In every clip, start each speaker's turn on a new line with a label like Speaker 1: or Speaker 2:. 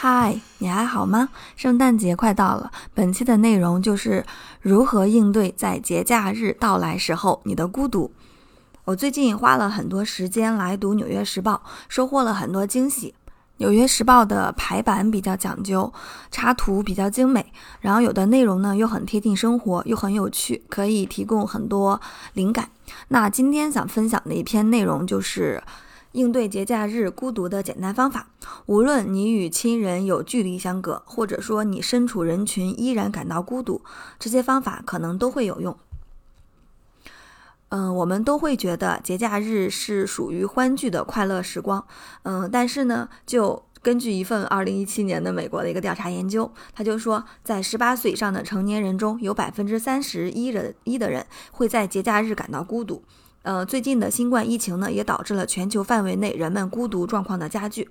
Speaker 1: 嗨，你还好吗？圣诞节快到了，本期的内容就是如何应对在节假日到来时候你的孤独。我最近花了很多时间来读《纽约时报》，收获了很多惊喜。《纽约时报》的排版比较讲究，插图比较精美，然后有的内容呢又很贴近生活，又很有趣，可以提供很多灵感。那今天想分享的一篇内容就是。应对节假日孤独的简单方法，无论你与亲人有距离相隔，或者说你身处人群依然感到孤独，这些方法可能都会有用。嗯，我们都会觉得节假日是属于欢聚的快乐时光。嗯，但是呢，就根据一份二零一七年的美国的一个调查研究，他就说，在十八岁以上的成年人中，有百分之三十一的一的人会在节假日感到孤独。呃，最近的新冠疫情呢，也导致了全球范围内人们孤独状况的加剧。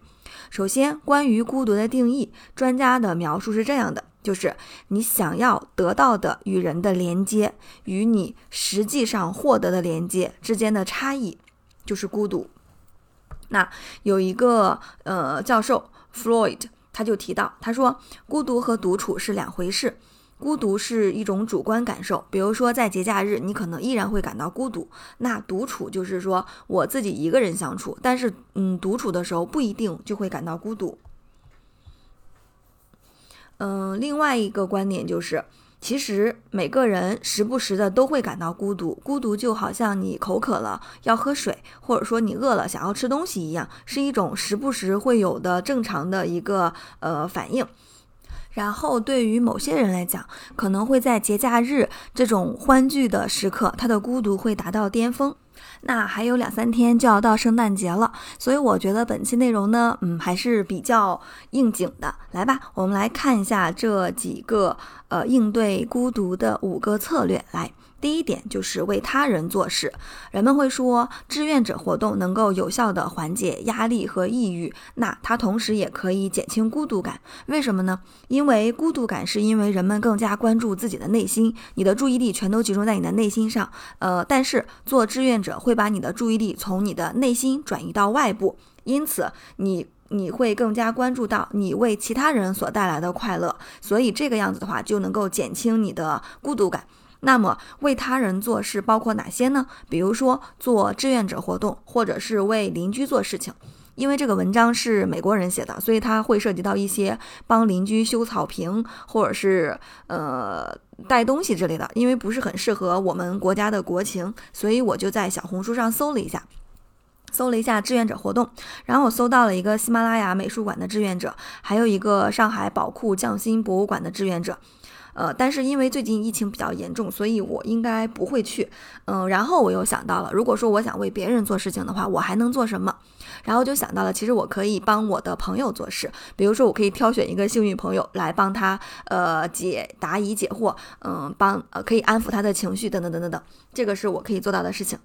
Speaker 1: 首先，关于孤独的定义，专家的描述是这样的：就是你想要得到的与人的连接，与你实际上获得的连接之间的差异，就是孤独。那有一个呃教授 Floyd，他就提到，他说，孤独和独处是两回事。孤独是一种主观感受，比如说在节假日，你可能依然会感到孤独。那独处就是说我自己一个人相处，但是嗯，独处的时候不一定就会感到孤独。嗯，另外一个观点就是，其实每个人时不时的都会感到孤独。孤独就好像你口渴了要喝水，或者说你饿了想要吃东西一样，是一种时不时会有的正常的一个呃反应。然后，对于某些人来讲，可能会在节假日这种欢聚的时刻，他的孤独会达到巅峰。那还有两三天就要到圣诞节了，所以我觉得本期内容呢，嗯，还是比较应景的。来吧，我们来看一下这几个呃应对孤独的五个策略。来。第一点就是为他人做事。人们会说，志愿者活动能够有效的缓解压力和抑郁，那它同时也可以减轻孤独感。为什么呢？因为孤独感是因为人们更加关注自己的内心，你的注意力全都集中在你的内心上。呃，但是做志愿者会把你的注意力从你的内心转移到外部，因此你你会更加关注到你为其他人所带来的快乐，所以这个样子的话就能够减轻你的孤独感。那么为他人做事包括哪些呢？比如说做志愿者活动，或者是为邻居做事情。因为这个文章是美国人写的，所以它会涉及到一些帮邻居修草坪，或者是呃带东西之类的。因为不是很适合我们国家的国情，所以我就在小红书上搜了一下，搜了一下志愿者活动，然后我搜到了一个喜马拉雅美术馆的志愿者，还有一个上海宝库匠心博物馆的志愿者。呃，但是因为最近疫情比较严重，所以我应该不会去。嗯，然后我又想到了，如果说我想为别人做事情的话，我还能做什么？然后就想到了，其实我可以帮我的朋友做事，比如说我可以挑选一个幸运朋友来帮他，呃，解答疑解惑，嗯，帮呃可以安抚他的情绪，等等等等等，这个是我可以做到的事情。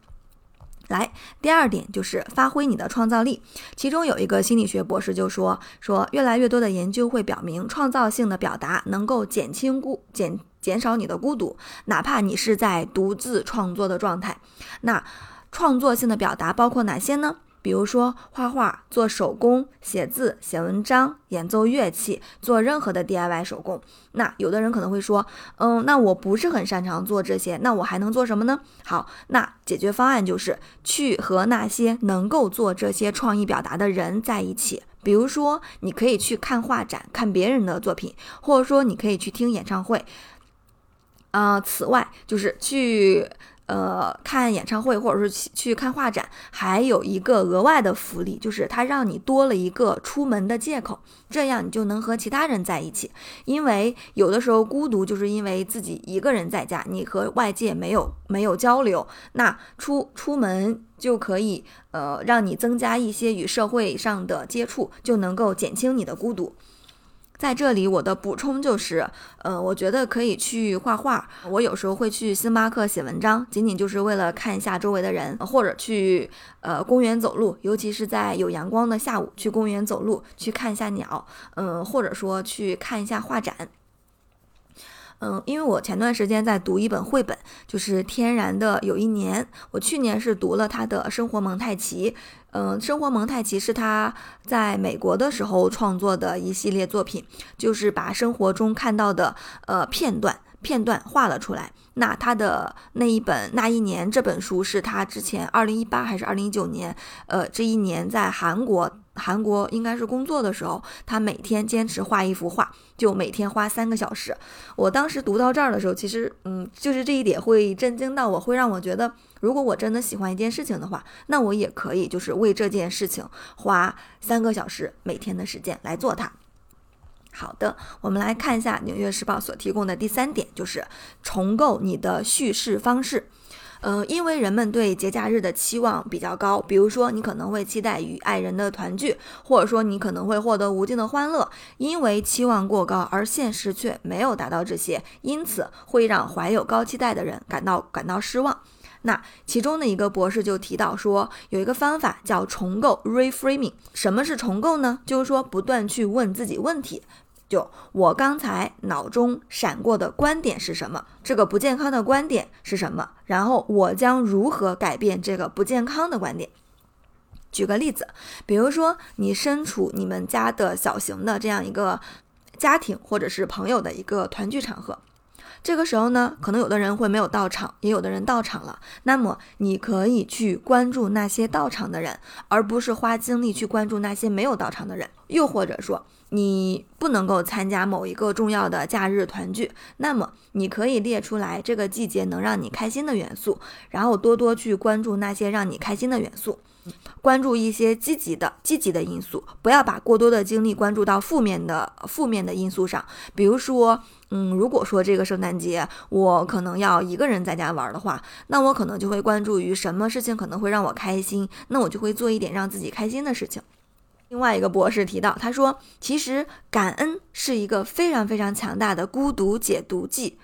Speaker 1: 来，第二点就是发挥你的创造力。其中有一个心理学博士就说说，越来越多的研究会表明，创造性的表达能够减轻孤减减少你的孤独，哪怕你是在独自创作的状态。那创作性的表达包括哪些呢？比如说画画、做手工、写字、写文章、演奏乐器、做任何的 DIY 手工。那有的人可能会说，嗯，那我不是很擅长做这些，那我还能做什么呢？好，那解决方案就是去和那些能够做这些创意表达的人在一起。比如说，你可以去看画展，看别人的作品，或者说你可以去听演唱会。呃，此外就是去。呃，看演唱会或者是去去看画展，还有一个额外的福利，就是它让你多了一个出门的借口，这样你就能和其他人在一起。因为有的时候孤独，就是因为自己一个人在家，你和外界没有没有交流，那出出门就可以呃让你增加一些与社会上的接触，就能够减轻你的孤独。在这里，我的补充就是，呃，我觉得可以去画画。我有时候会去星巴克写文章，仅仅就是为了看一下周围的人，或者去呃公园走路，尤其是在有阳光的下午，去公园走路，去看一下鸟，嗯，或者说去看一下画展。嗯，因为我前段时间在读一本绘本，就是《天然的有一年》。我去年是读了他的《生活蒙太奇》，嗯，《生活蒙太奇》是他在美国的时候创作的一系列作品，就是把生活中看到的呃片段片段画了出来。那他的那一本那一年这本书是他之前二零一八还是二零一九年，呃，这一年在韩国。韩国应该是工作的时候，他每天坚持画一幅画，就每天花三个小时。我当时读到这儿的时候，其实，嗯，就是这一点会震惊到我，会让我觉得，如果我真的喜欢一件事情的话，那我也可以就是为这件事情花三个小时每天的时间来做它。好的，我们来看一下《纽约时报》所提供的第三点，就是重构你的叙事方式。嗯，因为人们对节假日的期望比较高，比如说你可能会期待与爱人的团聚，或者说你可能会获得无尽的欢乐。因为期望过高，而现实却没有达到这些，因此会让怀有高期待的人感到感到失望。那其中的一个博士就提到说，有一个方法叫重构 （reframing）。什么是重构呢？就是说不断去问自己问题。就我刚才脑中闪过的观点是什么？这个不健康的观点是什么？然后我将如何改变这个不健康的观点？举个例子，比如说你身处你们家的小型的这样一个家庭或者是朋友的一个团聚场合，这个时候呢，可能有的人会没有到场，也有的人到场了。那么你可以去关注那些到场的人，而不是花精力去关注那些没有到场的人。又或者说。你不能够参加某一个重要的假日团聚，那么你可以列出来这个季节能让你开心的元素，然后多多去关注那些让你开心的元素，关注一些积极的、积极的因素，不要把过多的精力关注到负面的、负面的因素上。比如说，嗯，如果说这个圣诞节我可能要一个人在家玩的话，那我可能就会关注于什么事情可能会让我开心，那我就会做一点让自己开心的事情。另外一个博士提到，他说，其实感恩是一个非常非常强大的孤独解毒剂。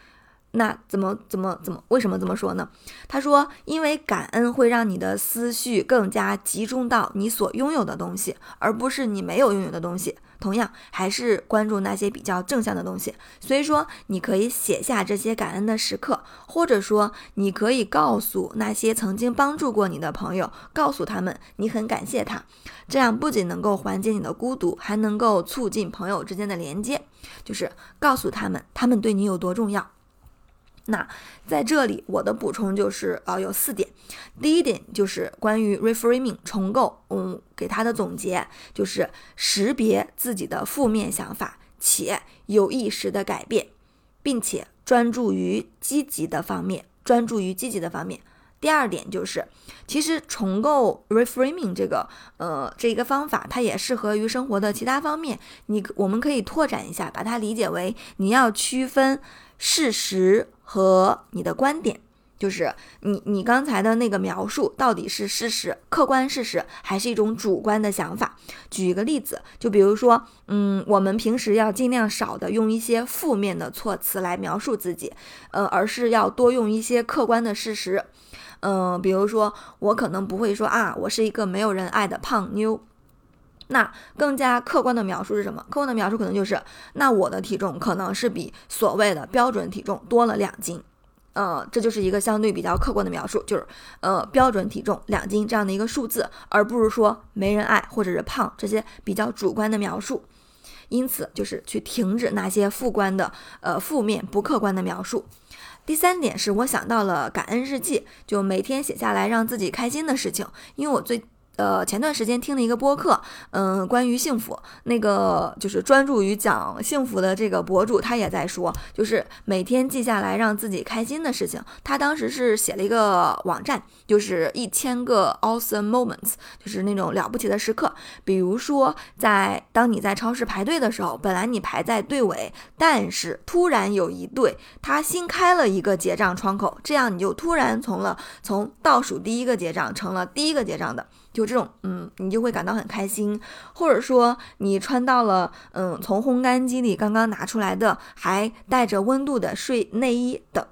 Speaker 1: 那怎么怎么怎么？为什么这么说呢？他说，因为感恩会让你的思绪更加集中到你所拥有的东西，而不是你没有拥有的东西。同样，还是关注那些比较正向的东西。所以说，你可以写下这些感恩的时刻，或者说，你可以告诉那些曾经帮助过你的朋友，告诉他们你很感谢他。这样不仅能够缓解你的孤独，还能够促进朋友之间的连接，就是告诉他们他们对你有多重要。那在这里，我的补充就是呃有四点。第一点就是关于 reframing 重构，嗯，给他的总结就是识别自己的负面想法，且有意识的改变，并且专注于积极的方面，专注于积极的方面。第二点就是，其实重构 reframing 这个呃这一个方法，它也适合于生活的其他方面。你我们可以拓展一下，把它理解为你要区分事实。和你的观点，就是你你刚才的那个描述到底是事实、客观事实，还是一种主观的想法？举一个例子，就比如说，嗯，我们平时要尽量少的用一些负面的措辞来描述自己，呃，而是要多用一些客观的事实，嗯，比如说我可能不会说啊，我是一个没有人爱的胖妞。那更加客观的描述是什么？客观的描述可能就是，那我的体重可能是比所谓的标准体重多了两斤，呃，这就是一个相对比较客观的描述，就是呃标准体重两斤这样的一个数字，而不是说没人爱或者是胖这些比较主观的描述。因此，就是去停止那些负观的、呃负面不客观的描述。第三点是我想到了感恩日记，就每天写下来让自己开心的事情，因为我最。呃，前段时间听了一个播客，嗯，关于幸福，那个就是专注于讲幸福的这个博主，他也在说，就是每天记下来让自己开心的事情。他当时是写了一个网站，就是一千个 awesome moments，就是那种了不起的时刻。比如说，在当你在超市排队的时候，本来你排在队尾，但是突然有一队他新开了一个结账窗口，这样你就突然从了从倒数第一个结账成了第一个结账的。就这种，嗯，你就会感到很开心，或者说你穿到了，嗯，从烘干机里刚刚拿出来的还带着温度的睡内衣等，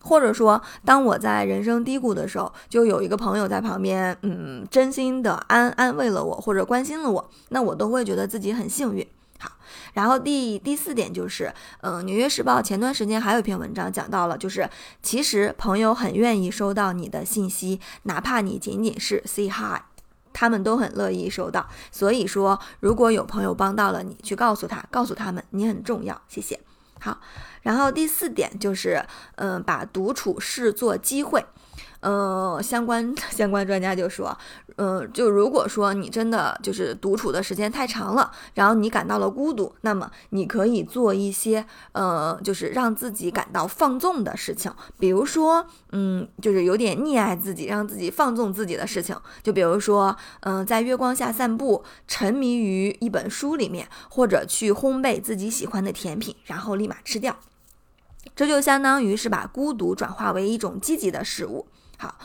Speaker 1: 或者说当我在人生低谷的时候，就有一个朋友在旁边，嗯，真心的安安慰了我或者关心了我，那我都会觉得自己很幸运。好，然后第第四点就是，嗯，《纽约时报》前段时间还有一篇文章讲到了，就是其实朋友很愿意收到你的信息，哪怕你仅仅是 say hi，他们都很乐意收到。所以说，如果有朋友帮到了你，去告诉他，告诉他们你很重要，谢谢。好，然后第四点就是，嗯，把独处视作机会。呃，相关 相关专家就说，呃，就如果说你真的就是独处的时间太长了，然后你感到了孤独，那么你可以做一些呃，就是让自己感到放纵的事情，比如说，嗯，就是有点溺爱自己，让自己放纵自己的事情，就比如说，嗯，在月光下散步，沉迷于一本书里面，或者去烘焙自己喜欢的甜品，然后立马吃掉，这就相当于是把孤独转化为一种积极的事物。好，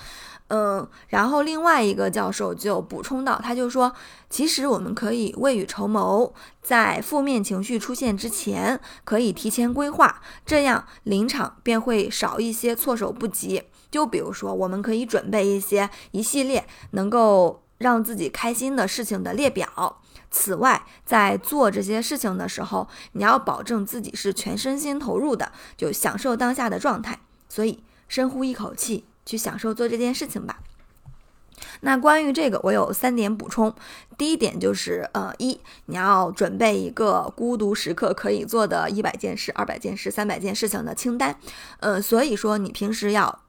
Speaker 1: 嗯，然后另外一个教授就补充到，他就说，其实我们可以未雨绸缪，在负面情绪出现之前，可以提前规划，这样临场便会少一些措手不及。就比如说，我们可以准备一些一系列能够让自己开心的事情的列表。此外，在做这些事情的时候，你要保证自己是全身心投入的，就享受当下的状态。所以，深呼一口气。去享受做这件事情吧。那关于这个，我有三点补充。第一点就是，呃，一你要准备一个孤独时刻可以做的一百件事、二百件事、三百件事情的清单。呃，所以说你平时要。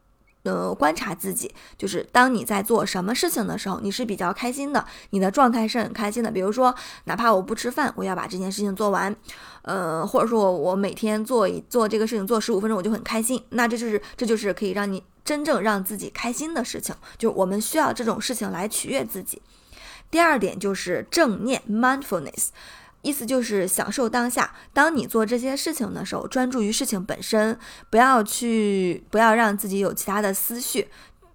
Speaker 1: 呃，观察自己，就是当你在做什么事情的时候，你是比较开心的，你的状态是很开心的。比如说，哪怕我不吃饭，我要把这件事情做完，呃，或者说我每天做一做这个事情做十五分钟，我就很开心。那这就是这就是可以让你真正让自己开心的事情，就我们需要这种事情来取悦自己。第二点就是正念 （mindfulness）。意思就是享受当下。当你做这些事情的时候，专注于事情本身，不要去，不要让自己有其他的思绪。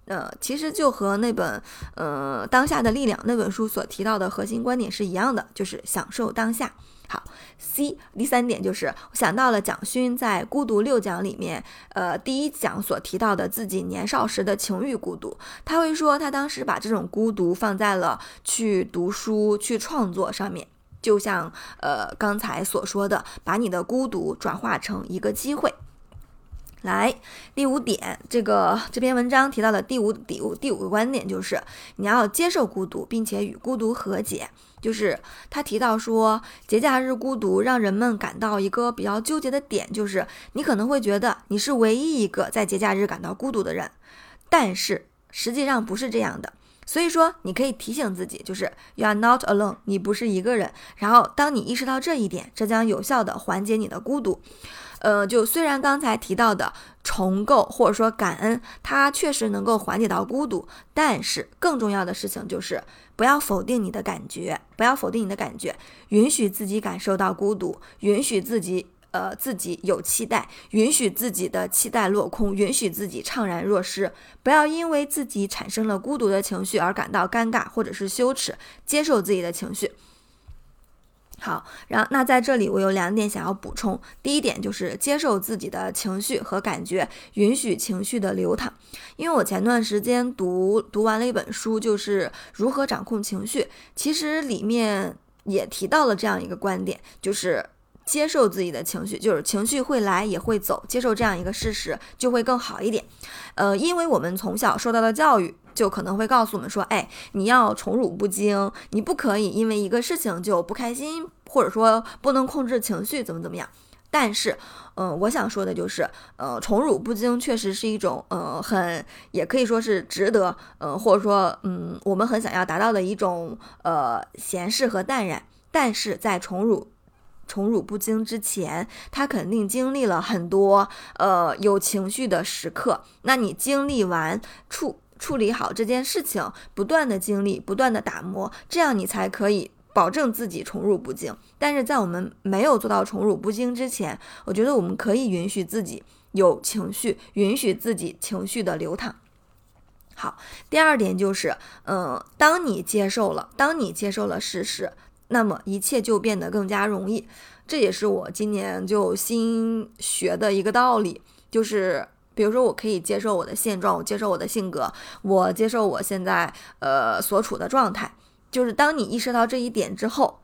Speaker 1: 呃，其实就和那本呃《当下的力量》那本书所提到的核心观点是一样的，就是享受当下。好，C 第三点就是我想到了蒋勋在《孤独六讲》里面，呃，第一讲所提到的自己年少时的情欲孤独。他会说，他当时把这种孤独放在了去读书、去创作上面。就像呃刚才所说的，把你的孤独转化成一个机会。来，第五点，这个这篇文章提到的第五第五第五个观点就是，你要接受孤独，并且与孤独和解。就是他提到说，节假日孤独让人们感到一个比较纠结的点，就是你可能会觉得你是唯一一个在节假日感到孤独的人，但是实际上不是这样的。所以说，你可以提醒自己，就是 you are not alone，你不是一个人。然后，当你意识到这一点，这将有效的缓解你的孤独。呃，就虽然刚才提到的重构或者说感恩，它确实能够缓解到孤独，但是更重要的事情就是不要否定你的感觉，不要否定你的感觉，允许自己感受到孤独，允许自己。呃，自己有期待，允许自己的期待落空，允许自己怅然若失，不要因为自己产生了孤独的情绪而感到尴尬或者是羞耻，接受自己的情绪。好，然后那在这里我有两点想要补充，第一点就是接受自己的情绪和感觉，允许情绪的流淌。因为我前段时间读读完了一本书，就是如何掌控情绪，其实里面也提到了这样一个观点，就是。接受自己的情绪，就是情绪会来也会走，接受这样一个事实就会更好一点。呃，因为我们从小受到的教育，就可能会告诉我们说，哎，你要宠辱不惊，你不可以因为一个事情就不开心，或者说不能控制情绪，怎么怎么样。但是，嗯，我想说的就是，呃，宠辱不惊确实是一种，呃，很也可以说是值得，嗯，或者说，嗯，我们很想要达到的一种，呃，闲适和淡然。但是在宠辱。宠辱不惊之前，他肯定经历了很多呃有情绪的时刻。那你经历完处处理好这件事情，不断的经历，不断的打磨，这样你才可以保证自己宠辱不惊。但是在我们没有做到宠辱不惊之前，我觉得我们可以允许自己有情绪，允许自己情绪的流淌。好，第二点就是，嗯，当你接受了，当你接受了事实。那么一切就变得更加容易，这也是我今年就新学的一个道理，就是比如说我可以接受我的现状，我接受我的性格，我接受我现在呃所处的状态，就是当你意识到这一点之后，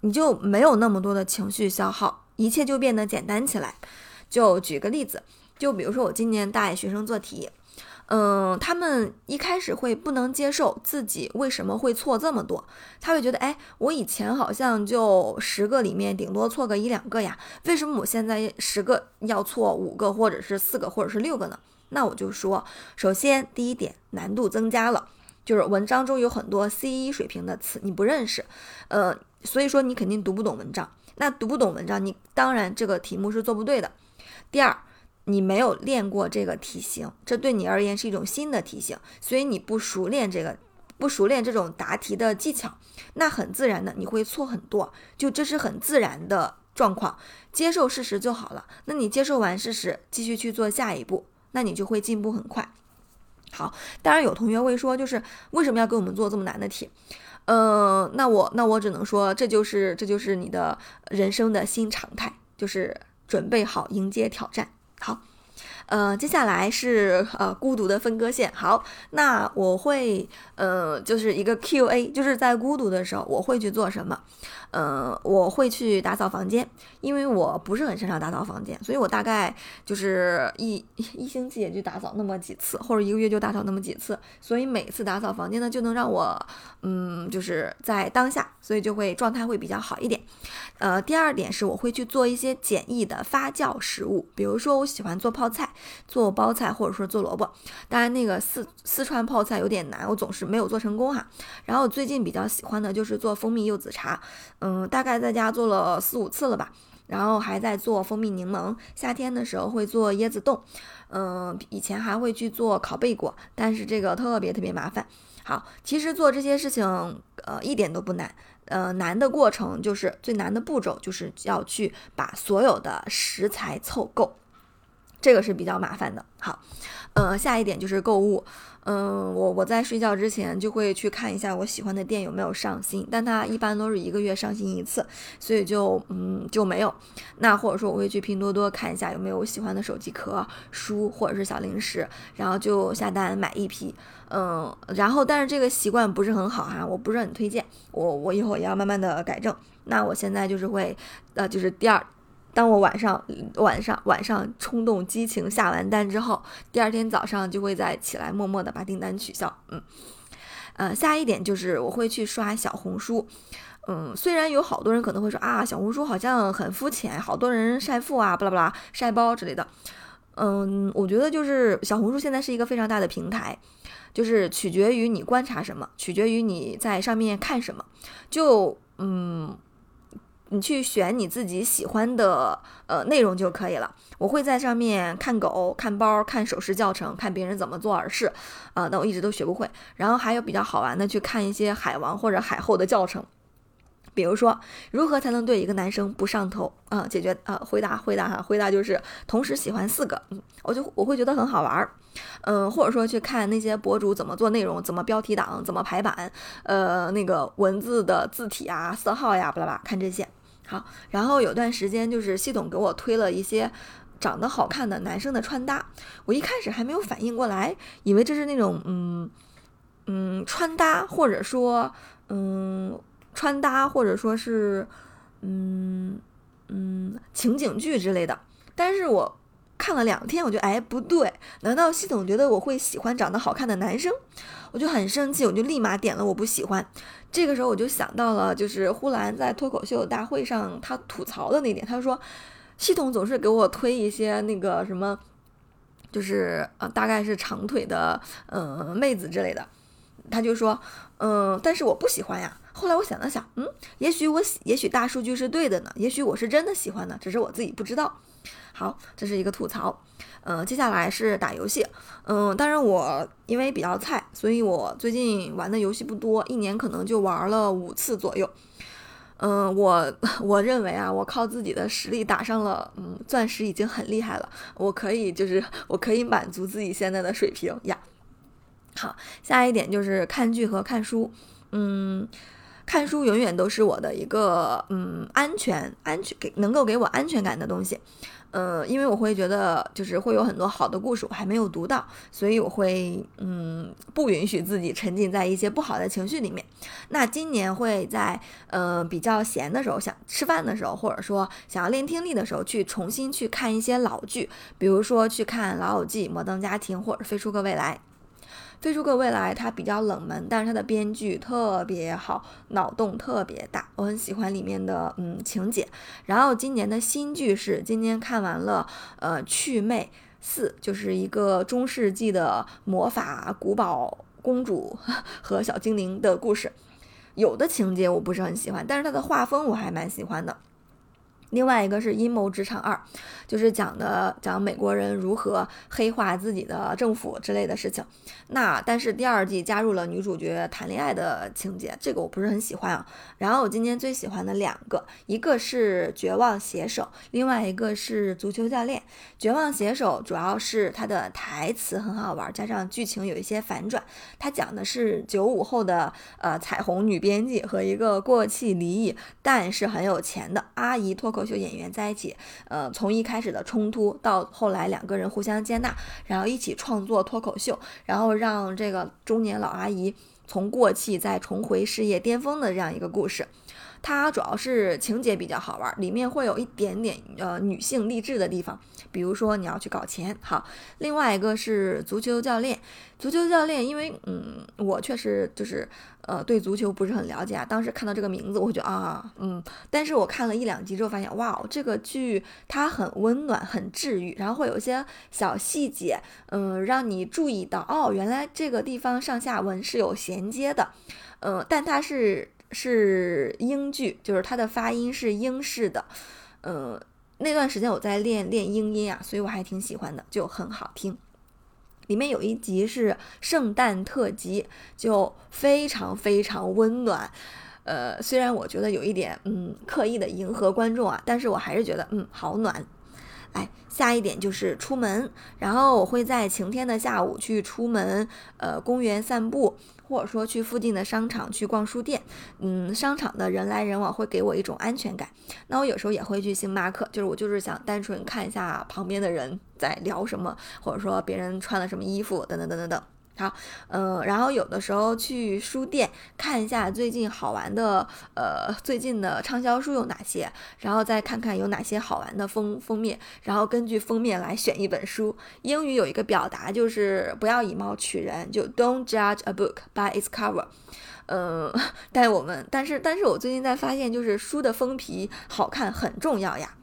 Speaker 1: 你就没有那么多的情绪消耗，一切就变得简单起来。就举个例子，就比如说我今年带学生做题。嗯，他们一开始会不能接受自己为什么会错这么多，他会觉得，哎，我以前好像就十个里面顶多错个一两个呀，为什么我现在十个要错五个，或者是四个，或者是六个呢？那我就说，首先第一点，难度增加了，就是文章中有很多 C 一水平的词你不认识，呃，所以说你肯定读不懂文章，那读不懂文章，你当然这个题目是做不对的。第二。你没有练过这个题型，这对你而言是一种新的题型，所以你不熟练这个，不熟练这种答题的技巧，那很自然的你会错很多，就这是很自然的状况，接受事实就好了。那你接受完事实，继续去做下一步，那你就会进步很快。好，当然有同学会说，就是为什么要给我们做这么难的题？嗯，那我那我只能说，这就是这就是你的人生的新常态，就是准备好迎接挑战。好，呃，接下来是呃孤独的分割线。好，那我会呃就是一个 Q&A，就是在孤独的时候我会去做什么？呃，我会去打扫房间，因为我不是很擅长打扫房间，所以我大概就是一一星期也就打扫那么几次，或者一个月就打扫那么几次，所以每次打扫房间呢，就能让我嗯就是在当下，所以就会状态会比较好一点。呃，第二点是我会去做一些简易的发酵食物，比如说我喜欢做泡菜、做包菜，或者说做萝卜。当然那个四四川泡菜有点难，我总是没有做成功哈。然后最近比较喜欢的就是做蜂蜜柚子茶。嗯，大概在家做了四五次了吧，然后还在做蜂蜜柠檬，夏天的时候会做椰子冻，嗯，以前还会去做烤贝果，但是这个特别特别麻烦。好，其实做这些事情，呃，一点都不难，呃，难的过程就是最难的步骤，就是要去把所有的食材凑够，这个是比较麻烦的。好，呃，下一点就是购物。嗯，我我在睡觉之前就会去看一下我喜欢的店有没有上新，但它一般都是一个月上新一次，所以就嗯就没有。那或者说我会去拼多多看一下有没有我喜欢的手机壳、书或者是小零食，然后就下单买一批。嗯，然后但是这个习惯不是很好哈，我不是很推荐，我我以后也要慢慢的改正。那我现在就是会，呃，就是第二。当我晚上晚上晚上冲动激情下完单之后，第二天早上就会再起来默默的把订单取消。嗯，呃，下一点就是我会去刷小红书。嗯，虽然有好多人可能会说啊，小红书好像很肤浅，好多人晒富啊，巴拉巴拉晒包之类的。嗯，我觉得就是小红书现在是一个非常大的平台，就是取决于你观察什么，取决于你在上面看什么。就嗯。你去选你自己喜欢的呃内容就可以了。我会在上面看狗、看包、看首饰教程、看别人怎么做耳饰，啊，但我一直都学不会。然后还有比较好玩的，去看一些海王或者海后的教程，比如说如何才能对一个男生不上头啊？解决啊？回答回答哈，回答就是同时喜欢四个，嗯，我就我会觉得很好玩儿，嗯，或者说去看那些博主怎么做内容，怎么标题党，怎么排版，呃，那个文字的字体啊、色号呀，巴拉巴，看这些。好，然后有段时间就是系统给我推了一些长得好看的男生的穿搭，我一开始还没有反应过来，以为这是那种嗯嗯穿搭，或者说嗯穿搭，或者说是嗯嗯情景剧之类的。但是我看了两天，我就哎不对，难道系统觉得我会喜欢长得好看的男生？我就很生气，我就立马点了我不喜欢。这个时候我就想到了，就是呼兰在脱口秀大会上他吐槽的那点，他说系统总是给我推一些那个什么，就是呃大概是长腿的嗯妹子之类的，他就说嗯，但是我不喜欢呀。后来我想了想，嗯，也许我喜，也许大数据是对的呢，也许我是真的喜欢呢，只是我自己不知道。好，这是一个吐槽。嗯，接下来是打游戏。嗯，当然我因为比较菜，所以我最近玩的游戏不多，一年可能就玩了五次左右。嗯，我我认为啊，我靠自己的实力打上了嗯钻石已经很厉害了，我可以就是我可以满足自己现在的水平呀。好，下一点就是看剧和看书。嗯。看书永远都是我的一个嗯安全安全给能够给我安全感的东西。呃，因为我会觉得，就是会有很多好的故事我还没有读到，所以我会嗯不允许自己沉浸在一些不好的情绪里面。那今年会在呃比较闲的时候，想吃饭的时候，或者说想要练听力的时候，去重新去看一些老剧，比如说去看《老友记》《摩登家庭》或者《飞出个未来》。飞出个未来，它比较冷门，但是它的编剧特别好，脑洞特别大，我很喜欢里面的嗯情节。然后今年的新剧是今年看完了，呃，《趣魅四》，就是一个中世纪的魔法古堡公主 和小精灵的故事。有的情节我不是很喜欢，但是它的画风我还蛮喜欢的。另外一个是《阴谋职场二》，就是讲的讲美国人如何黑化自己的政府之类的事情。那但是第二季加入了女主角谈恋爱的情节，这个我不是很喜欢啊。然后我今天最喜欢的两个，一个是《绝望写手》，另外一个是《足球教练》。《绝望写手》主要是它的台词很好玩，加上剧情有一些反转。它讲的是九五后的呃彩虹女编辑和一个过气离异但是很有钱的阿姨脱口。脱口秀演员在一起，呃，从一开始的冲突到后来两个人互相接纳，然后一起创作脱口秀，然后让这个中年老阿姨从过气再重回事业巅峰的这样一个故事。它主要是情节比较好玩，里面会有一点点呃女性励志的地方，比如说你要去搞钱。好，另外一个是足球教练，足球教练，因为嗯，我确实就是呃对足球不是很了解啊。当时看到这个名字，我就啊嗯，但是我看了一两集之后，发现哇哦，这个剧它很温暖，很治愈，然后会有一些小细节，嗯，让你注意到哦，原来这个地方上下文是有衔接的，嗯，但它是。是英剧，就是它的发音是英式的，嗯，那段时间我在练练英音啊，所以我还挺喜欢的，就很好听。里面有一集是圣诞特辑，就非常非常温暖，呃，虽然我觉得有一点嗯刻意的迎合观众啊，但是我还是觉得嗯好暖。哎，下一点就是出门，然后我会在晴天的下午去出门，呃，公园散步。或者说去附近的商场去逛书店，嗯，商场的人来人往会给我一种安全感。那我有时候也会去星巴克，就是我就是想单纯看一下旁边的人在聊什么，或者说别人穿了什么衣服，等等等等等。好，嗯，然后有的时候去书店看一下最近好玩的，呃，最近的畅销书有哪些，然后再看看有哪些好玩的封封面，然后根据封面来选一本书。英语有一个表达就是不要以貌取人，就 Don't judge a book by its cover。嗯，但我们，但是，但是我最近在发现，就是书的封皮好看很重要呀。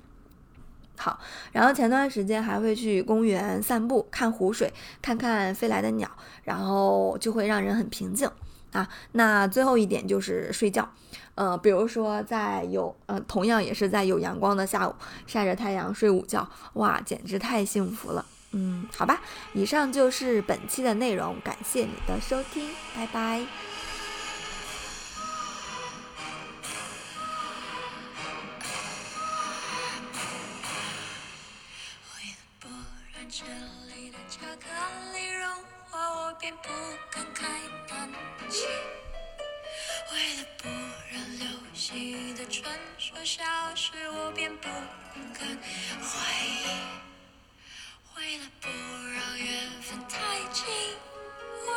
Speaker 1: 好，然后前段时间还会去公园散步，看湖水，看看飞来的鸟，然后就会让人很平静啊。那最后一点就是睡觉，呃，比如说在有，呃，同样也是在有阳光的下午，晒着太阳睡午觉，哇，简直太幸福了。嗯，好吧，以上就是本期的内容，感谢你的收听，拜拜。不敢开灯为了不让流星的传说消失，我便不敢怀疑，为了不让缘分太近，我